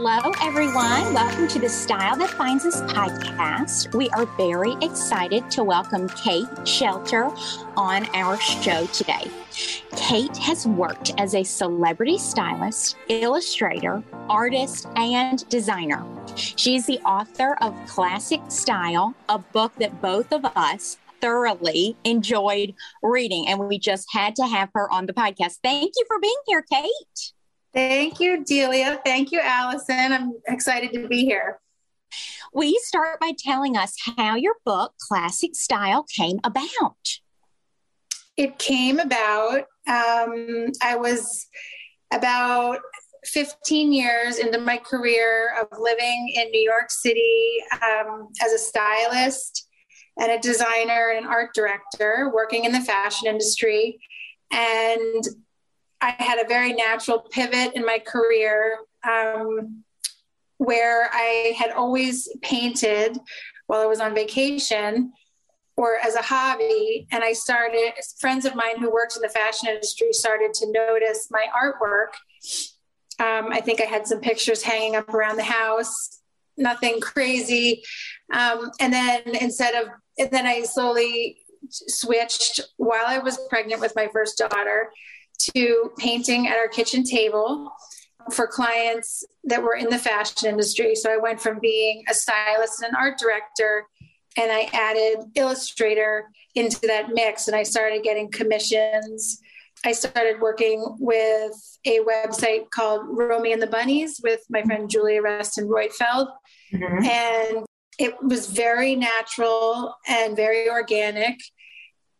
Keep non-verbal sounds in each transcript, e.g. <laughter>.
Hello, everyone. Welcome to the Style That Binds Us podcast. We are very excited to welcome Kate Schelter on our show today. Kate has worked as a celebrity stylist, illustrator, artist, and designer. She's the author of Classic Style, a book that both of us thoroughly enjoyed reading, and we just had to have her on the podcast. Thank you for being here, Kate. Thank you, Delia. Thank you, Allison. I'm excited to be here. Will you start by telling us how your book, Classic Style, came about? It came about, um, I was about 15 years into my career of living in New York City um, as a stylist and a designer and an art director working in the fashion industry. And I had a very natural pivot in my career um, where I had always painted while I was on vacation or as a hobby. And I started, friends of mine who worked in the fashion industry started to notice my artwork. Um, I think I had some pictures hanging up around the house, nothing crazy. Um, and then instead of, and then I slowly switched while I was pregnant with my first daughter to painting at our kitchen table for clients that were in the fashion industry. So I went from being a stylist and an art director, and I added illustrator into that mix, and I started getting commissions. I started working with a website called Romy and the Bunnies with my friend Julia Restoin Roitfeld. Mm-hmm. And it was very natural and very organic.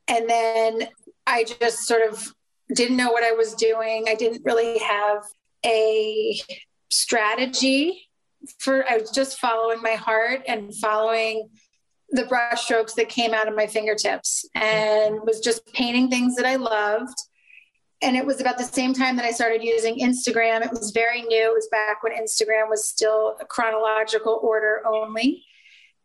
And then I just sort of didn't know what I was doing. I didn't really have a strategy for I was just following my heart and following the brushstrokes that came out of my fingertips and was just painting things that I loved. And it was about the same time that I started using Instagram. It was very new. It was back when Instagram was still chronological order only.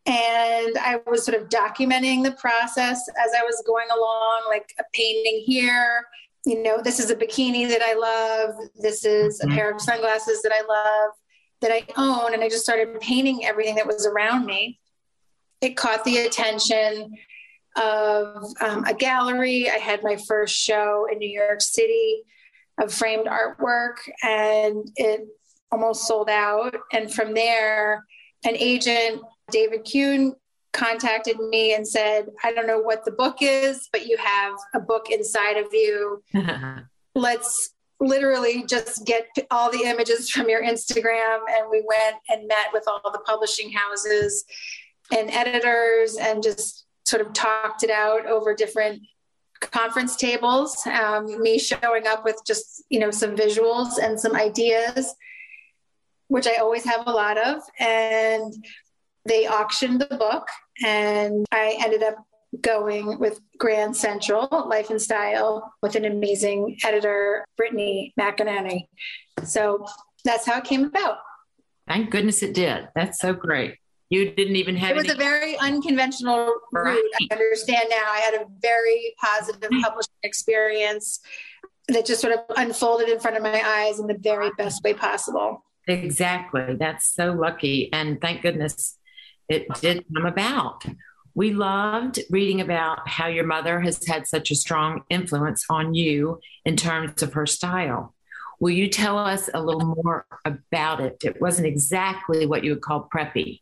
And I was sort of documenting the process as I was going along, like a painting here, you know, this is a bikini that I love. This is a mm-hmm. pair of sunglasses that I love that I own. And I just started painting everything that was around me. It caught the attention of um, a gallery. I had my first show in New York City of framed artwork, and it almost sold out. And from there, an agent, David Kuhn, contacted me and said, I don't know what the book is, but you have a book inside of you. <laughs> Let's literally just get all the images from your Instagram. And we went and met with all the publishing houses and editors and just sort of talked it out over different conference tables um, me showing up with just you know some visuals and some ideas which i always have a lot of and they auctioned the book and I ended up going with Grand Central Life and Style with an amazing editor, Brittany McInerney. So that's how it came about. Thank goodness it did. That's so great. You didn't even have it was any- a very unconventional right. route. I understand now. I had a very positive publishing experience that just sort of unfolded in front of my eyes in the very best way possible. Exactly. That's so lucky. And thank goodness it did come about. We loved reading about how your mother has had such a strong influence on you in terms of her style. Will you tell us a little more about it? It wasn't exactly what you would call preppy.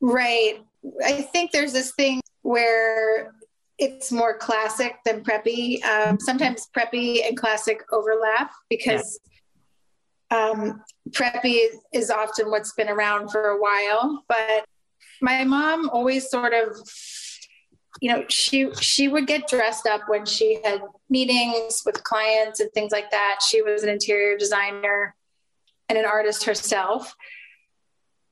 Right. I think there's this thing where it's more classic than preppy. Um, sometimes preppy and classic overlap because um, preppy is often what's been around for a while, but my mom always sort of you know she she would get dressed up when she had meetings with clients and things like that she was an interior designer and an artist herself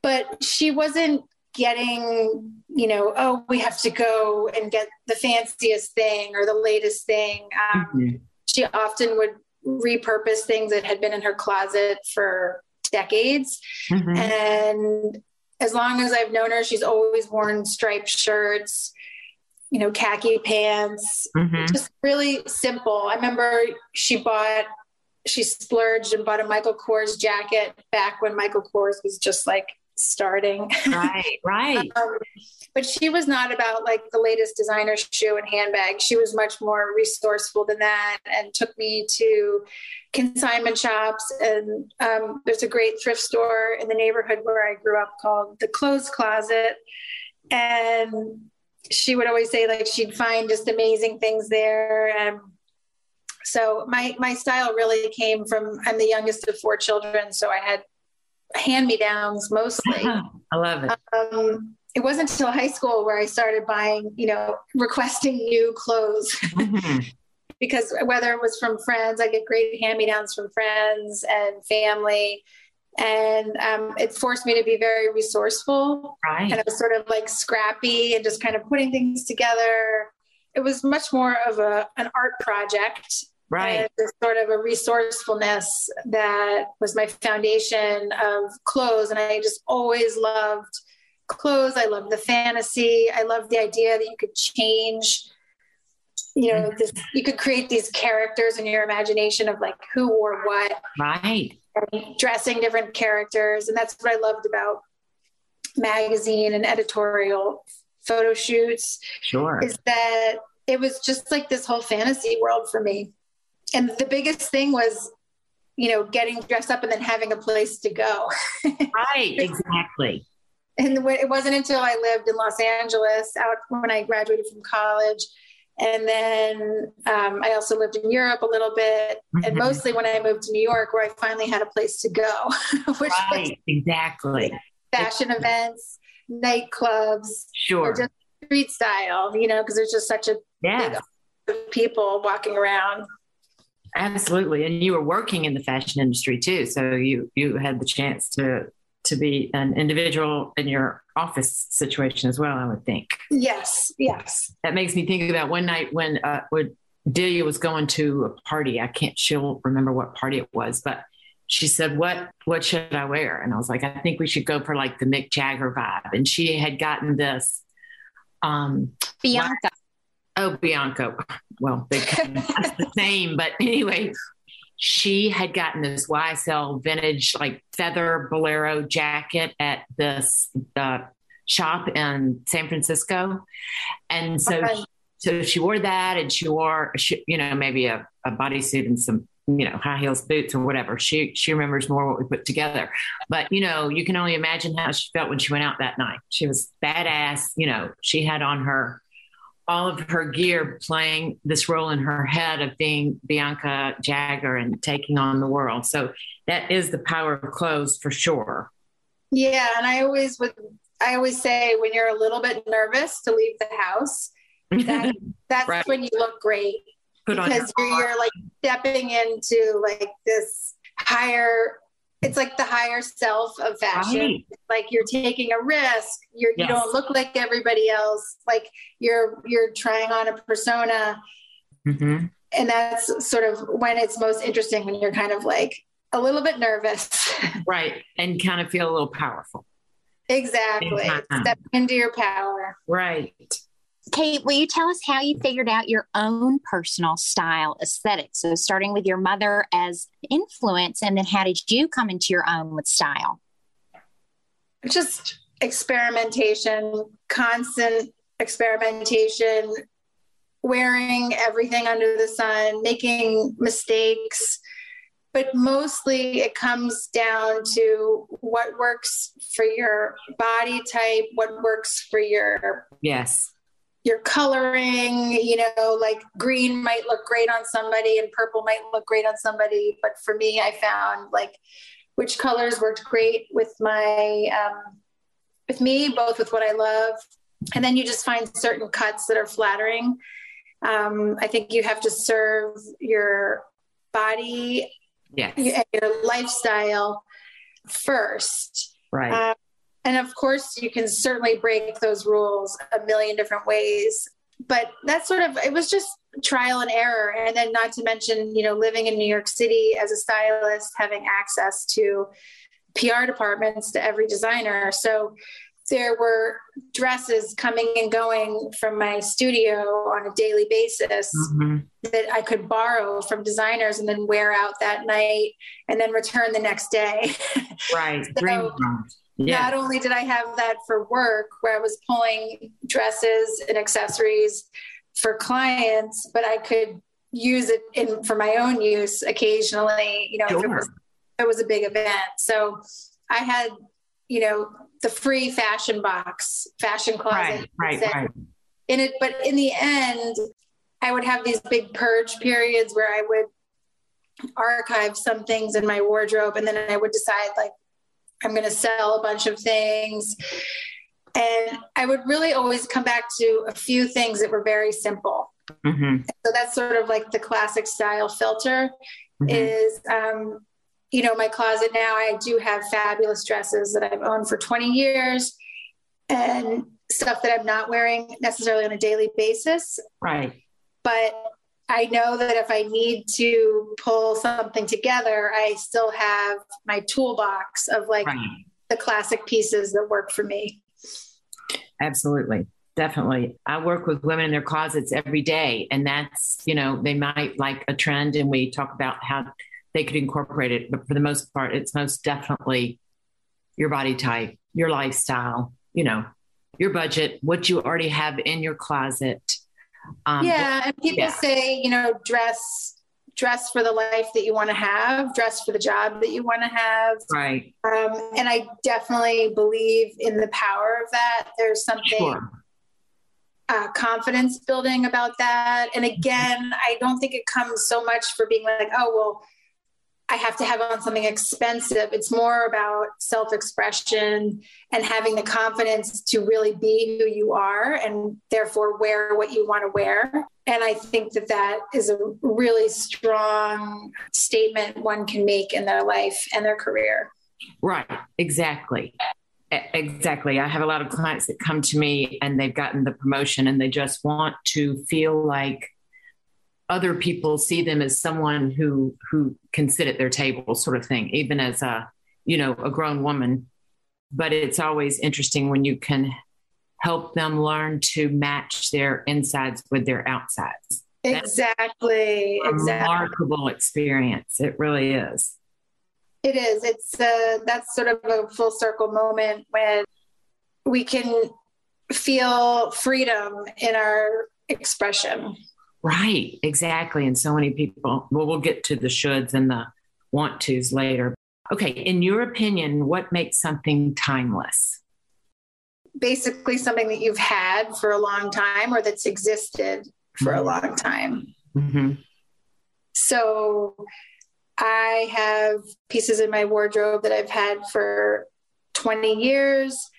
but she wasn't getting you know oh we have to go and get the fanciest thing or the latest thing um, mm-hmm. she often would repurpose things that had been in her closet for decades. Mm-hmm. And as long as I've known her, she's always worn striped shirts, you know, khaki pants, mm-hmm. just really simple. I remember she bought she splurged and bought a Michael Kors jacket back when Michael Kors was just like starting. Right, <laughs> right. um, but she was not about like the latest designer shoe and handbag. She was much more resourceful than that and took me to consignment shops. And um, there's a great thrift store in the neighborhood where I grew up called the Clothes Closet. And she would always say like she'd find just amazing things there. And so my my style really came from I'm the youngest of four children, so I had hand me downs mostly. <laughs> I love it. Um, it wasn't until high school where I started buying, you know, requesting new clothes. <laughs> Mm-hmm. because whether it was from friends, I get great hand me downs from friends and family. And um, it forced me to be very resourceful. Right. And I was sort of like scrappy and just kind of putting things together. It was much more of a, an art project right. Sort of a resourcefulness that was my foundation of clothes. And i just always loved clothes. I loved the fantasy. I loved the idea that you could change you know mm-hmm. this you could create these characters in your imagination of like who wore what. Right. Dressing different characters. And that's what i loved about magazine and editorial photo shoots sure. is that it was just like this whole fantasy world for me and the biggest thing was you know getting dressed up and then having a place to go. <laughs> Right exactly. And it wasn't until i lived in los angeles out when i graduated from college. And then um, i also lived in europe a little bit. Mm-hmm. and mostly when i moved to new york where i finally had a place to go <laughs> which right, was exactly. fashion events nightclubs sure. just street style you know because there's just such a yeah people walking around Absolutely, and you were working in the fashion industry too, so you you had the chance to to be an individual in your office situation as well. I would think. Yes, yes. That makes me think about one night when uh, when Delia was going to a party. I can't. She'll remember what party it was, but she said, "What what should I wear?" And I was like, "I think we should go for like the Mick Jagger vibe." And she had gotten this um, Bianca oh Bianca. Well, they that's the same, but anyway, she had gotten this YSL vintage like feather bolero jacket at this uh, shop in San Francisco, and so okay. so she wore that, and she wore she, you know maybe a, a bodysuit and some you know high heels boots or whatever she she remembers more what we put together but you know you can only imagine how she felt when she went out that night she was badass you know she had on her all of her gear playing this role in her head of being Bianca Jagger and taking on the world. So that is the power of clothes for sure. Yeah, and I always would I always say when you're a little bit nervous to leave the house, that, <laughs> that's right. when you look great. Put because you're, you're like stepping into like this higher it's like the higher self of fashion. Right. Like you're taking a risk. You're, yes. You don't look like everybody else. Like you're you're trying on a persona, mm-hmm. and that's sort of when it's most interesting when you're kind of like a little bit nervous, <laughs> right, and kind of feel a little powerful. Exactly, step into your power. Right. Kate, will you tell us how you figured out your own personal style aesthetic? So, starting with your mother as influence, and then how did you come into your own with style? Just experimentation, constant experimentation, wearing everything under the sun, making mistakes. But mostly it comes down to what works for your body type, what works for your yes your coloring, you know, like green might look great on somebody and purple might look great on somebody. But for me, I found like which colors worked great with my, um, with me, both with what I love. And then you just find certain cuts that are flattering. Um, I think you have to serve your body yes. and your lifestyle first. Right. Um, and of course, you can certainly break those rules a million different ways. But that's sort of, it was just trial and error. And then, not to mention, you know, living in New York City as a stylist, having access to PR departments to every designer. So there were dresses coming and going from my studio on a daily basis mm-hmm. that I could borrow from designers and then wear out that night and then return the next day. <laughs> Right. so yeah. Not only did I have that for work where I was pulling dresses and accessories for clients, but I could use it in for my own use occasionally, you know, sure. if it was, if it was a big event. So I had, you know, the free fashion box, fashion closet. Right, right, right. In it, but in the end, I would have these big purge periods where I would archive some things in my wardrobe and then I would decide like I'm going to sell a bunch of things. And I would really always come back to a few things that were very simple. Mm-hmm. So that's sort of like the classic style filter mm-hmm. is, um, you know, my closet now, I do have fabulous dresses that I've owned for 20 years and stuff that I'm not wearing necessarily on a daily basis. Right. But I know that if I need to pull something together, I still have my toolbox of like right. the classic pieces that work for me. Absolutely. Definitely. I work with women in their closets every day. And that's, you know, they might like a trend and we talk about how they could incorporate it. But for the most part, it's most definitely your body type, your lifestyle, you know, your budget, what you already have in your closet um, yeah, and people yeah. say, you know, dress dress for the life that you want to have, dress for the job that you want to have. Right. Um, and I definitely believe in the power of that. There's something sure. uh, confidence building about that. And again, I don't think it comes so much for being like, oh, well, I have to have on something expensive. It's more about self expression and having the confidence to really be who you are and therefore wear what you want to wear. And I think that that is a really strong statement one can make in their life and their career. Right, exactly. Exactly. I have a lot of clients that come to me and they've gotten the promotion and they just want to feel like other people see them as someone who who can sit at their table sort of thing even as a you know a grown woman. But it's always interesting when you can help them learn to match their insides with their outsides. Exactly remarkable exactly. experience. It really is. It is. It's uh that's sort of a full circle moment when we can feel freedom in our expression Right, exactly. And so many people, well, we'll get to the shoulds and the want tos later. Okay, in your opinion, what makes something timeless? Basically, something that you've had for a long time or that's existed for a mm-hmm. long time. Mm-hmm. So, I have pieces in my wardrobe that I've had for 20 years.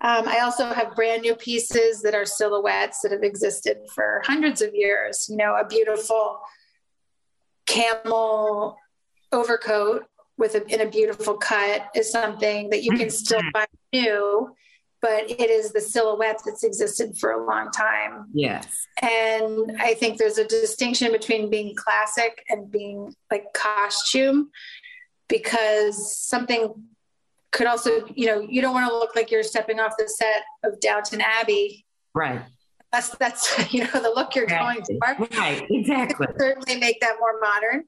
Um, I also have brand new pieces that are silhouettes that have existed for hundreds of years. You know, a beautiful camel overcoat with a, in a beautiful cut is something that you can still buy mm-hmm. new, but it is the silhouette that's existed for a long time. Yes. And I think there's a distinction between being classic and being like costume because something could also, you know, you don't want to look like you're stepping off the set of Downton Abbey. Right. That's that's <laughs> you know the look you're going for. Right. Exactly. certainly make that more modern.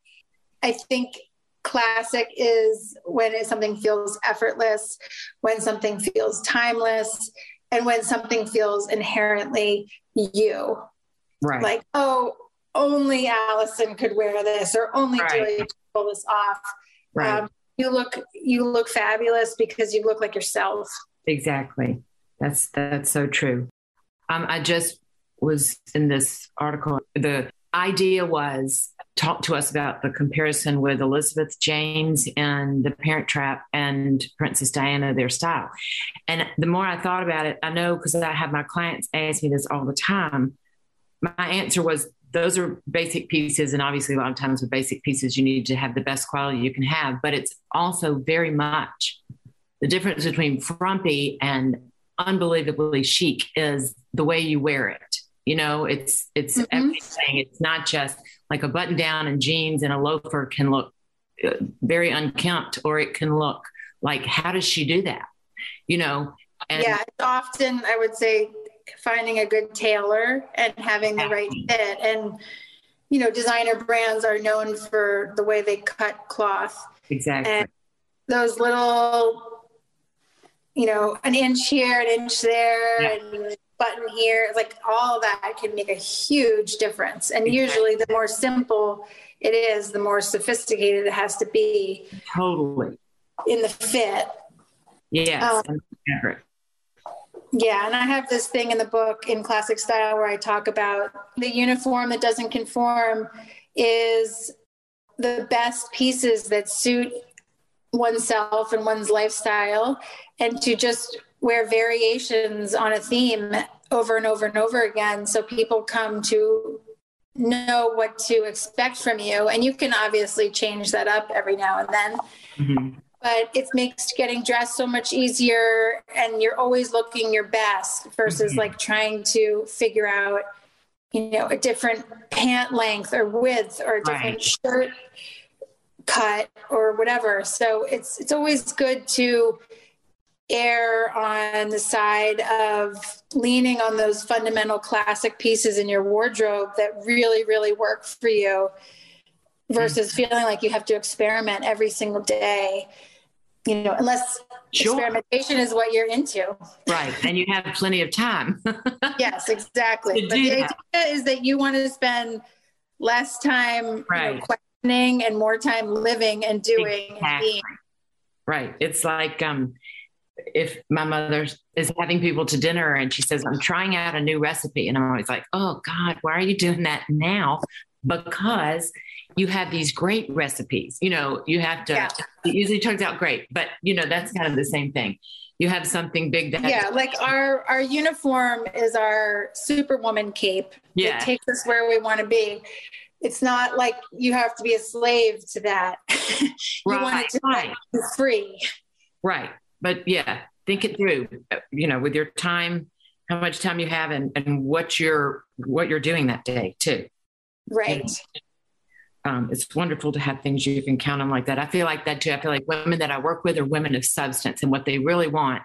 I think classic is when something feels effortless, when something feels timeless, and when something feels inherently you. Right. Like, oh, only Allison could wear this, or only right. Julia could pull this off. Right. Um, you look you look fabulous because you look like yourself. Exactly. That's that's so true. Um, i just was in this article the idea was talk to us about the comparison with elizabeth james and the parent trap and princess diana their style. And the more i thought about it i know because i have my clients ask me this all the time. My answer was those are basic pieces and obviously a lot of times with basic pieces you need to have the best quality you can have but it's also very much the difference between frumpy and unbelievably chic is the way you wear it. You know it's it's mm-hmm. everything. It's not just like a button down and jeans and a loafer can look uh, very unkempt or it can look like how does she do that? You know And yeah, it's often I would say finding a good tailor and having the right fit. And you know, designer brands are known for the way they cut cloth. Exactly. And those little, you know, an inch here, an inch there, yeah. and button here, like all that can make a huge difference. And usually, the more simple it is, the more sophisticated it has to be. Totally. In the fit. Yes. Um, yeah, and I have this thing in the book in classic style where I talk about the uniform that doesn't conform is the best pieces that suit oneself and one's lifestyle and to just wear variations on a theme over and over and over again so people come to know what to expect from you. And you can obviously change that up every now and then. Mm-hmm but it makes getting dressed so much easier and you're always looking your best versus mm-hmm. like trying to figure out you know a different pant length or width or a different right. shirt cut or whatever so it's it's always good to err on the side of leaning on those fundamental classic pieces in your wardrobe that really really work for you versus mm-hmm. feeling like you have to experiment every single day you know, unless sure. experimentation is what you're into. Right. And you have plenty of time. <laughs> yes, exactly. but the that. idea is that you want to spend less time right. you know, questioning and more time living and doing exactly. and being. Right. It's like um, if my mother is having people to dinner and she says, I'm trying out a new recipe. And I'm always like, oh God, why are you doing that now? Because you have these great recipes. You know, you have to, yeah. it usually turns out great, but you know, that's kind of the same thing. You have something big that yeah, like our our uniform is our superwoman cape. Yeah, it takes us where we want to be. It's not like you have to be a slave to that. <laughs> you right, want it to right. be free. Right, but yeah, think it through. You know, with your time, how much time you have, and and what you're what you're doing that day too. Right. And, um, it's wonderful to have things you can count on like that. I feel like that too. I feel like women that I work with are women of substance, and what they really want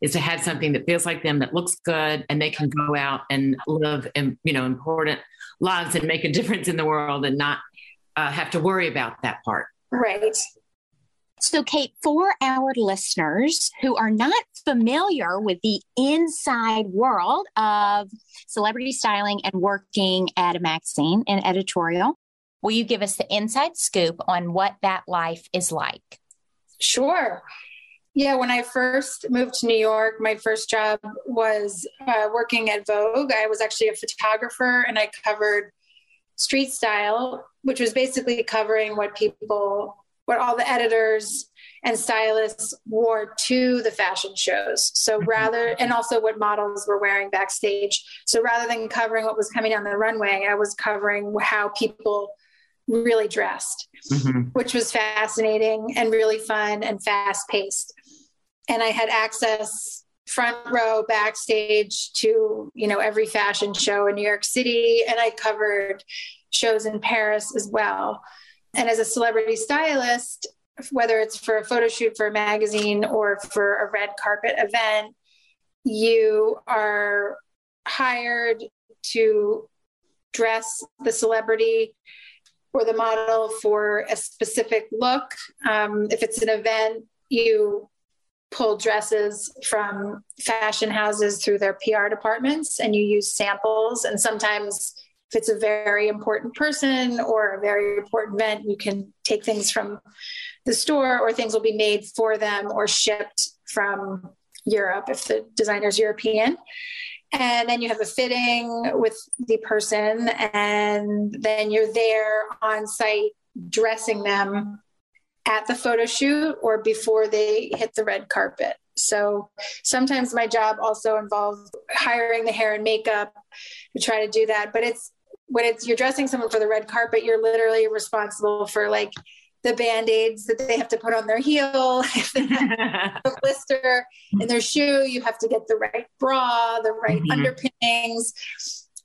is to have something that feels like them, that looks good, and they can go out and live, in, you know, important lives and make a <laughs> difference in the world, and not uh, have to worry about that part. Right. So, Kate, for our listeners who are not familiar with the inside world of celebrity styling and working at a magazine and editorial, Will you give us the inside scoop on what that life is like? Sure. Yeah, when I first moved to New York, my first job was uh, working at Vogue. I was actually a photographer and I covered street style, which was basically covering what people, what all the editors and stylists wore to the fashion shows. So mm-hmm. rather, and also what models were wearing backstage. So rather than covering what was coming on the runway, I was covering how people really dressed, mm-hmm. which was fascinating and really fun and fast paced. And I had access front row backstage to, you know, every fashion show in New York City. And I covered shows in Paris as well. And as a celebrity stylist, whether it's for a photo shoot for a magazine or for a red carpet event, you are hired to dress the celebrity or the model for a specific look. Um, if it's an event, you pull dresses from fashion houses through their PR departments and you use samples. And sometimes, if it's a very important person or a very important event, you can take things from the store or things will be made for them or shipped from Europe if the designer's European. And then you have a fitting with the person and then you're there on site dressing them at the photo shoot or before they hit the red carpet. So sometimes my job also involves hiring the hair and makeup to try to do that but it's when it's you're dressing someone for the red carpet you're literally responsible for like the band-aids that they have to put on their heel if <laughs> they have a <laughs> blister in their shoe you have to get the right bra the right mm-hmm. underpinnings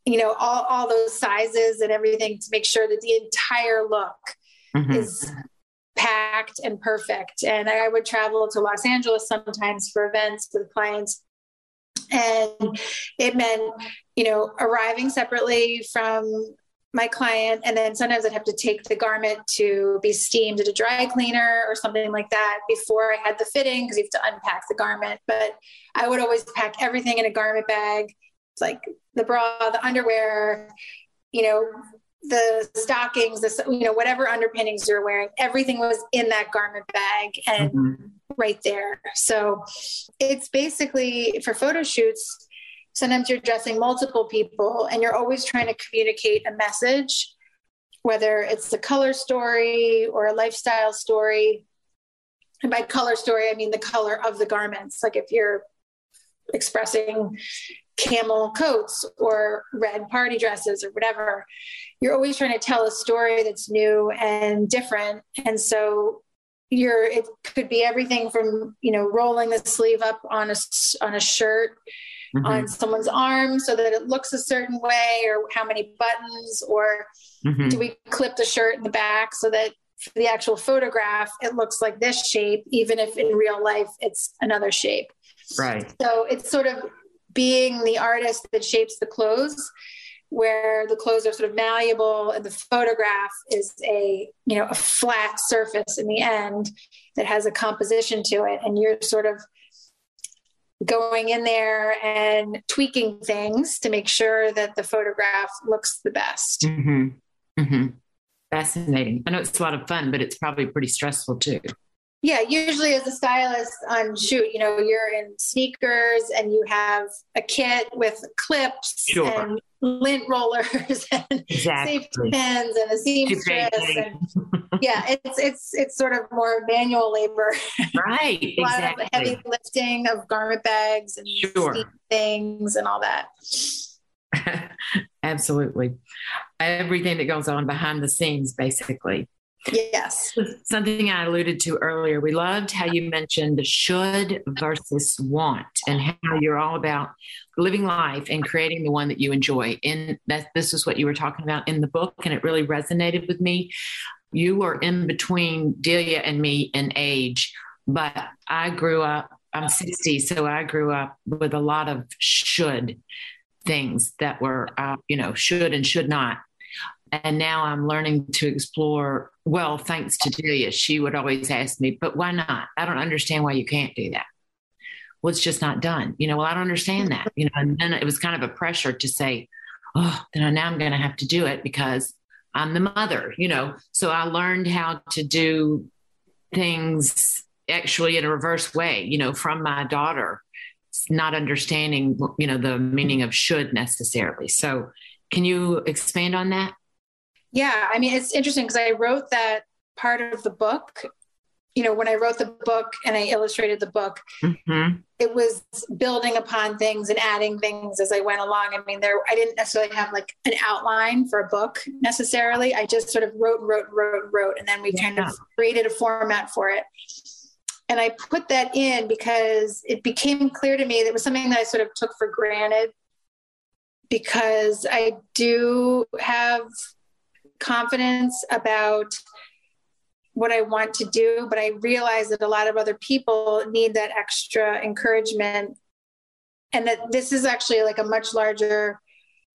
you know all, all those sizes and everything to make sure that the entire look mm-hmm. is packed and perfect. And I would travel to Los Angeles sometimes for events with clients. And it meant, you know, arriving separately from my client and then sometimes i'd have to take the garment to be steamed at a dry cleaner or something like that before i had the fitting because you have to unpack the garment but i would always pack everything in a garment bag like the bra the underwear you know the stockings the you know whatever underpinnings you're wearing everything was in that garment bag and mm-hmm. right there so it's basically for photo shoots sometimes you're dressing multiple people and you're always trying to communicate a message whether it's a color story or a lifestyle story. And by color story i mean the color of the garments. Like if you're expressing camel coats or red party dresses or whatever you're always trying to tell a story that's new and different. And so you're it could be everything from you know rolling the sleeve up on a on a shirt mm-hmm. on someone's arm so that it looks a certain way or how many buttons or mm-hmm. do we clip the shirt in the back so that for the actual photograph it looks like this shape even if in real life it's another shape right so it's sort of being the artist that shapes the clothes where the clothes are sort of malleable and the photograph is a you know a flat surface in the end that has a composition to it and you're sort of going in there and tweaking things to make sure that the photograph looks the best. Mm-hmm. Mm-hmm. Fascinating. I know it's a lot of fun, but it's probably pretty stressful too. Yeah, usually as a stylist on shoot, you know, you're in sneakers and you have a kit with clips sure. and lint rollers <laughs> and exactly. safety pins and a seamstress. And, <laughs> yeah, it's it's it's sort of more manual labor. Right. <laughs> a lot exactly. of heavy lifting of garment bags and sure. things and all that. Absolutely. Everything that goes on behind the scenes, basically. Yes. Something I alluded to earlier. We loved how you mentioned the should versus want and how you're all about living life and creating the one that you enjoy. And that this is what you were talking about in the book, and it really resonated with me. You are in between Delia and me in age, but I grew up, I'm 60, so I grew up with a lot of should things that were, uh, you know, should and should not and now I'm learning to explore. Well, thanks to Delia, she would always ask me, but why not? I don't understand why you can't do that. Well, it's just not done. You know, well, I don't understand that. You know, and then it was kind of a pressure to say, oh, then now I'm going to have to do it because I'm the mother, you know. So I learned how to do things actually in a reverse way, you know, from my daughter, not understanding, you know, the meaning of should necessarily. So can you expand on that? Yeah, I mean, it's interesting because I wrote that part of the book. You know, when I wrote the book and I illustrated the book, mm-hmm. it was building upon things and adding things as I went along. I mean, there I didn't necessarily have like an outline for a book necessarily. I just sort of wrote, wrote, wrote, wrote, and then we yeah. kind of created a format for it. And I put that in because it became clear to me that it was something that I sort of took for granted because I do have confidence about what I want to do, but I realize that a lot of other people need that extra encouragement and that this is actually like a much larger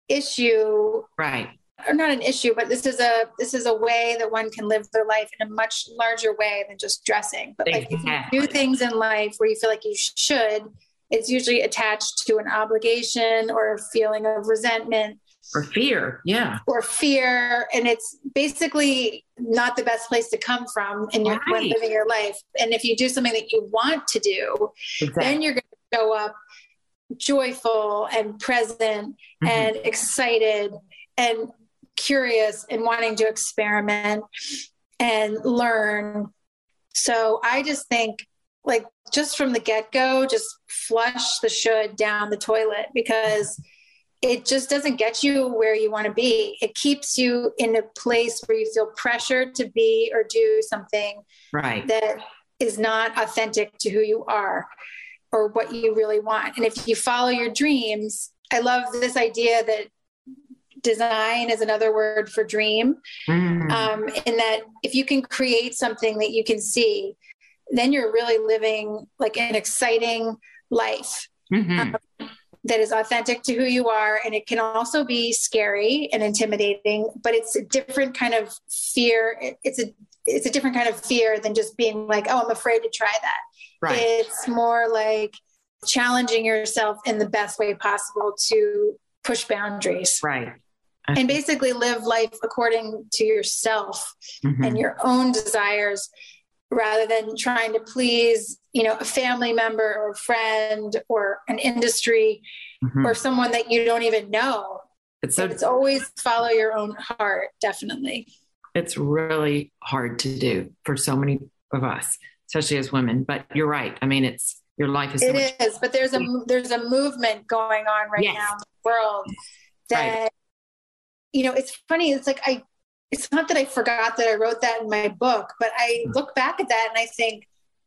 issue. Right. Or not an issue, but this is a this is a way that one can live their life in a much larger way than just dressing. But like if you do things in life where you feel like you should, it's usually attached to an obligation or a feeling of resentment or fear yeah or fear and it's basically not the best place to come from in your right. living your life and if you do something that you want to do exactly. then you're going to show up joyful and present mm-hmm. and excited and curious and wanting to experiment and learn so i just think like just from the get-go just flush the should down the toilet because it just doesn't get you where you want to be. It keeps you in a place where you feel pressured to be or do something right. that is not authentic to who you are or what you really want. And if you follow your dreams, I love this idea that design is another word for dream. Mm. Um, in that, if you can create something that you can see, then you're really living like an exciting life. Mhm. That is authentic to who you are and it can also be scary and intimidating but it's a different kind of fear it's a it's a different kind of fear than just being like oh i'm afraid to try that right. it's more like challenging yourself in the best way possible to push boundaries right. and basically live life according to yourself Mhm. and your own desires rather than trying to please you know a family member or a friend or an industry Mhm. or someone that you don't even know It's so it's always follow your own heart definitely it's really hard to do for so many of us, especially as women. But you're right. I mean, it's your life is so It is but there's a there's a movement going on right Yes. now in the world that Right. you know it's funny it's like i it's not that i forgot that i wrote that in my book but i Mm. look back at that and i think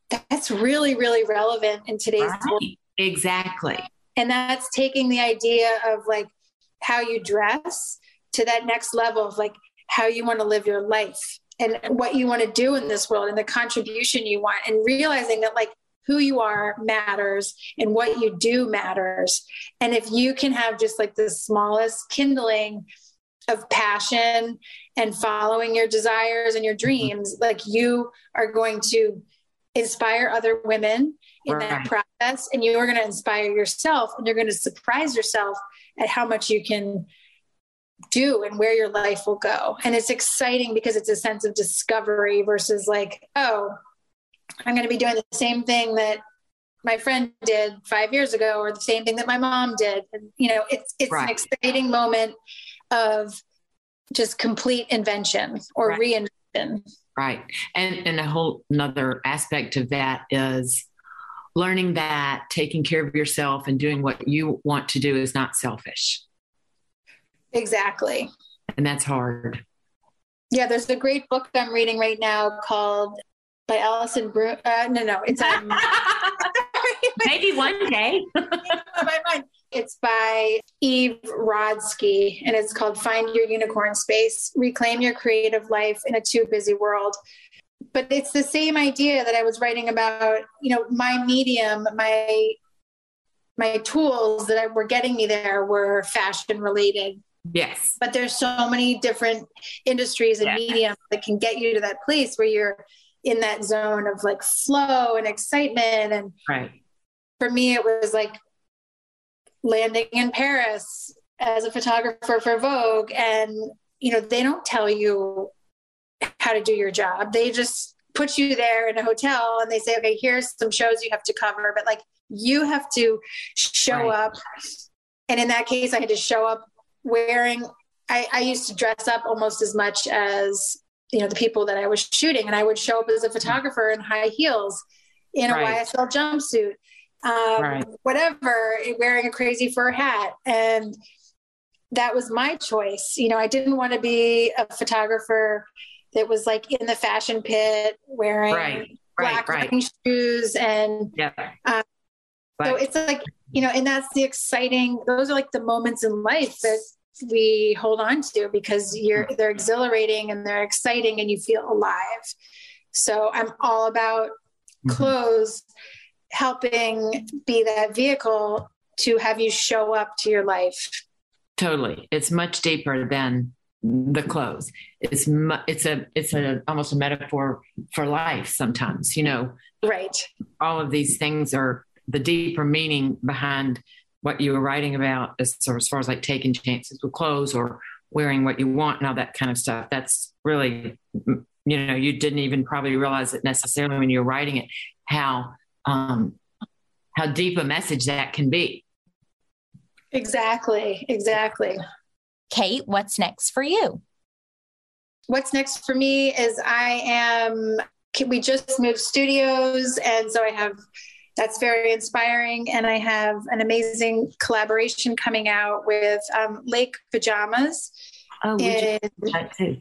that's really really relevant in today's world Right. Exactly. and that's taking the idea of like how you dress to that next level of like how you want to live your life and what you want to do in this world and the contribution you want and realizing that like who you are matters and what you do matters and if you can have just like the smallest kindling of passion and following your desires and your mm-hmm. dreams like you are going to inspire other women in that process and you're going to inspire yourself and you're going to surprise yourself at how much you can do and where your life will go and it's exciting because it's a sense of discovery versus like oh i'm going to be doing the same thing that my friend did five years ago or the same thing that my mom did and you know it's it's Right. an exciting moment of just complete invention or Right. reinvention Right. And and a whole another aspect of that is learning that taking care of yourself and doing what you want to do is not selfish. exactly And that's hard. Yeah, there's a great book I'm reading right now called by Allison Bru Uh, no, no, it's um, <laughs> <laughs> Maybe one day. <laughs> my mind. It's by Eve Rodsky, and it's called "Find Your Unicorn Space: Reclaim Your Creative Life in a Too Busy World." But it's the same idea that I was writing about. You know, my medium, my my tools that were getting me there were fashion related yes. but there's so many different industries and Yeah. mediums that can get you to that place where you're in that zone of like flow and excitement and Right. for me it was like landing in paris as a photographer for vogue. And you know they don't tell you how to do your job. They just put you there in a hotel and they say okay here's some shows you have to cover. But like you have to show Right. up. And in that case i had to show up wearing I, I used to dress up almost as much as you know the people that i was shooting. And i would show up as a mm-hmm. photographer in high heels in a Right. ysl jumpsuit um, Right. whatever wearing a crazy fur hat and that was my choice you know i didn't want to be a photographer that was like in the fashion pit wearing Right. black Right. Right. shoes and Yeah. Uh, so it's like you know and that's the exciting those are like the moments in life that we hold on to because you're they're exhilarating and they're exciting and you feel alive so i'm all about Mhm. clothes helping be that vehicle to have you show up to your life Totally. It's much deeper than the clothes. It's mu- it's a it's a almost a metaphor for life sometimes, you know. right all of these things are the deeper meaning behind what you were writing about as, as far as like taking chances with clothes or wearing what you want and all that kind of stuff that's really you know you didn't even probably realize it necessarily when you were writing it how um how deep a message that can be. Exactly exactly. Kate, what's next for you? what's next for me is I am we just moved studios and so I have that's very inspiring. And I have an amazing collaboration coming out with um, Lake Pajamas. Oh we in, did that too.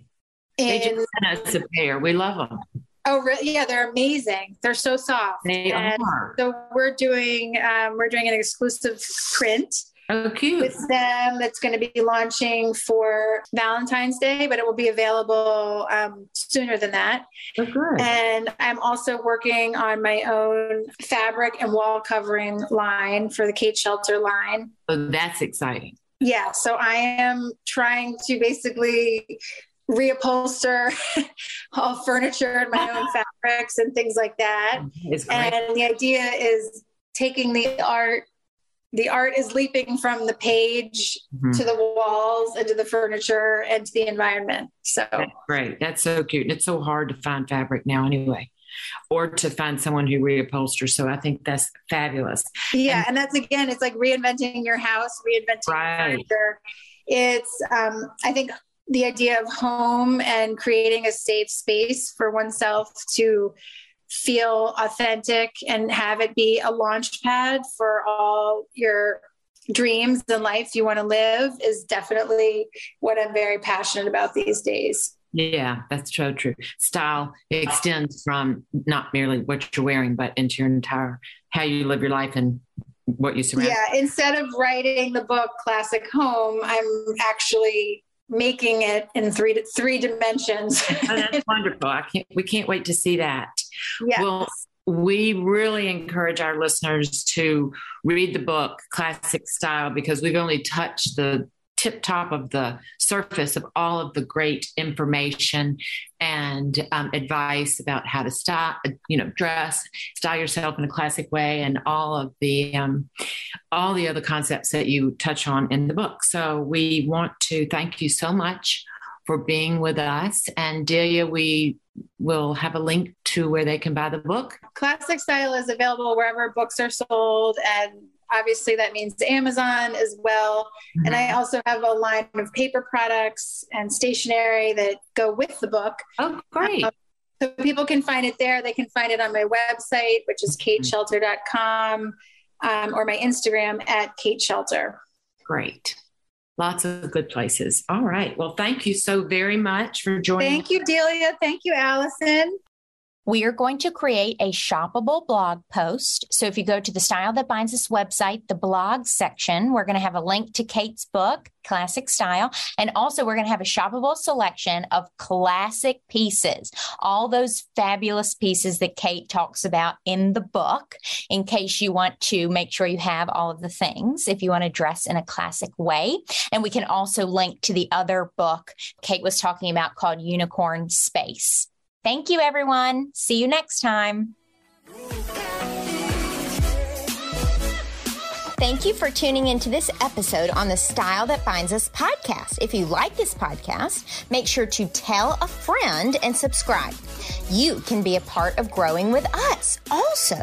They in just sent us a pair. We love them oh really yeah they're amazing they're so soft they And are so we're doing um, we're doing an exclusive print Oh, cute. With them, that's going to be launching for Valentine's Day, but it will be available um, sooner than that. Oh, good. And I'm also working on my own fabric and wall covering line for the Kate Schelter line. Oh, that's exciting. Yeah. So I am trying to basically reupholster <laughs> all furniture and my own <laughs> fabrics and things like that. And the idea is taking the art the art is leaping from the page mm-hmm. to the walls and to the furniture and to the environment. So that's great. That's so cute. And it's so hard to find fabric now anyway. Or to find someone who reupholsters. So I think that's fabulous. Yeah, and, and that's again, it's like reinventing your house, reinventing right. furniture. It's um, I think the idea of home and creating a safe space for oneself to feel authentic and have it be a launch pad for all your dreams and life you want to live is definitely what I'm very passionate about these days. Yeah, that's so true. Style extends from not merely what you're wearing, but into your entire how you live your life and what you surround. Yeah, instead of writing the book Classic Home, I'm actually making it in three three dimensions. oh, that's <laughs> wonderful. I can't we can't wait to see that. Yes. Well, we really encourage our listeners to read the book Classic Style because we've only touched the tip top of the surface of all of the great information and um, advice about how to style, you know, dress, style yourself in a classic way, and all of the um, all the other concepts that you touch on in the book. So we want to thank you so much for being with us, and Delia, we will have a link to where they can buy the book. Classic Style is available wherever books are sold and obviously that means Amazon as well. And I mm-hmm. also have a line of paper products and stationery that go with the book. Oh, great. Um, so people can find it there. They can find it on my website, which is mm-hmm. kateschelter.com, um, or my Instagram at kateschelter. Great. Lots of good places. All right. Well, thank you so very much for joining. Thank you, Delia. Thank you, Allison. We are going to create a shoppable blog post. So if you go to the Style That Binds Us website, the blog section, we're going to have a link to Kate's book, Classic Style. And also, we're going to have a shoppable selection of classic pieces, all those fabulous pieces that Kate talks about in the book, in case you want to make sure you have all of the things if you want to dress in a classic way. And we can also link to the other book Kate was talking about called Unicorn Space. Thank you, everyone. See you next time. Thank you for tuning into this episode on the Style That Binds Us podcast. If you like this podcast, make sure to tell a friend and subscribe. You can be a part of growing with us. Also,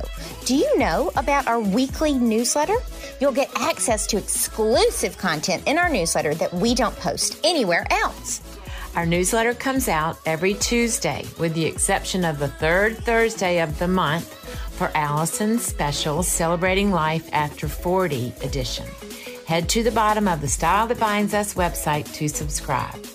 do you know about our weekly newsletter? You'll get access to exclusive content in our newsletter that we don't post anywhere else. Our newsletter comes out every Tuesday, with the exception of the third Thursday of the month for Allison's special Celebrating Life After 40 edition. Head to the bottom of the Style That Binds Us website to subscribe.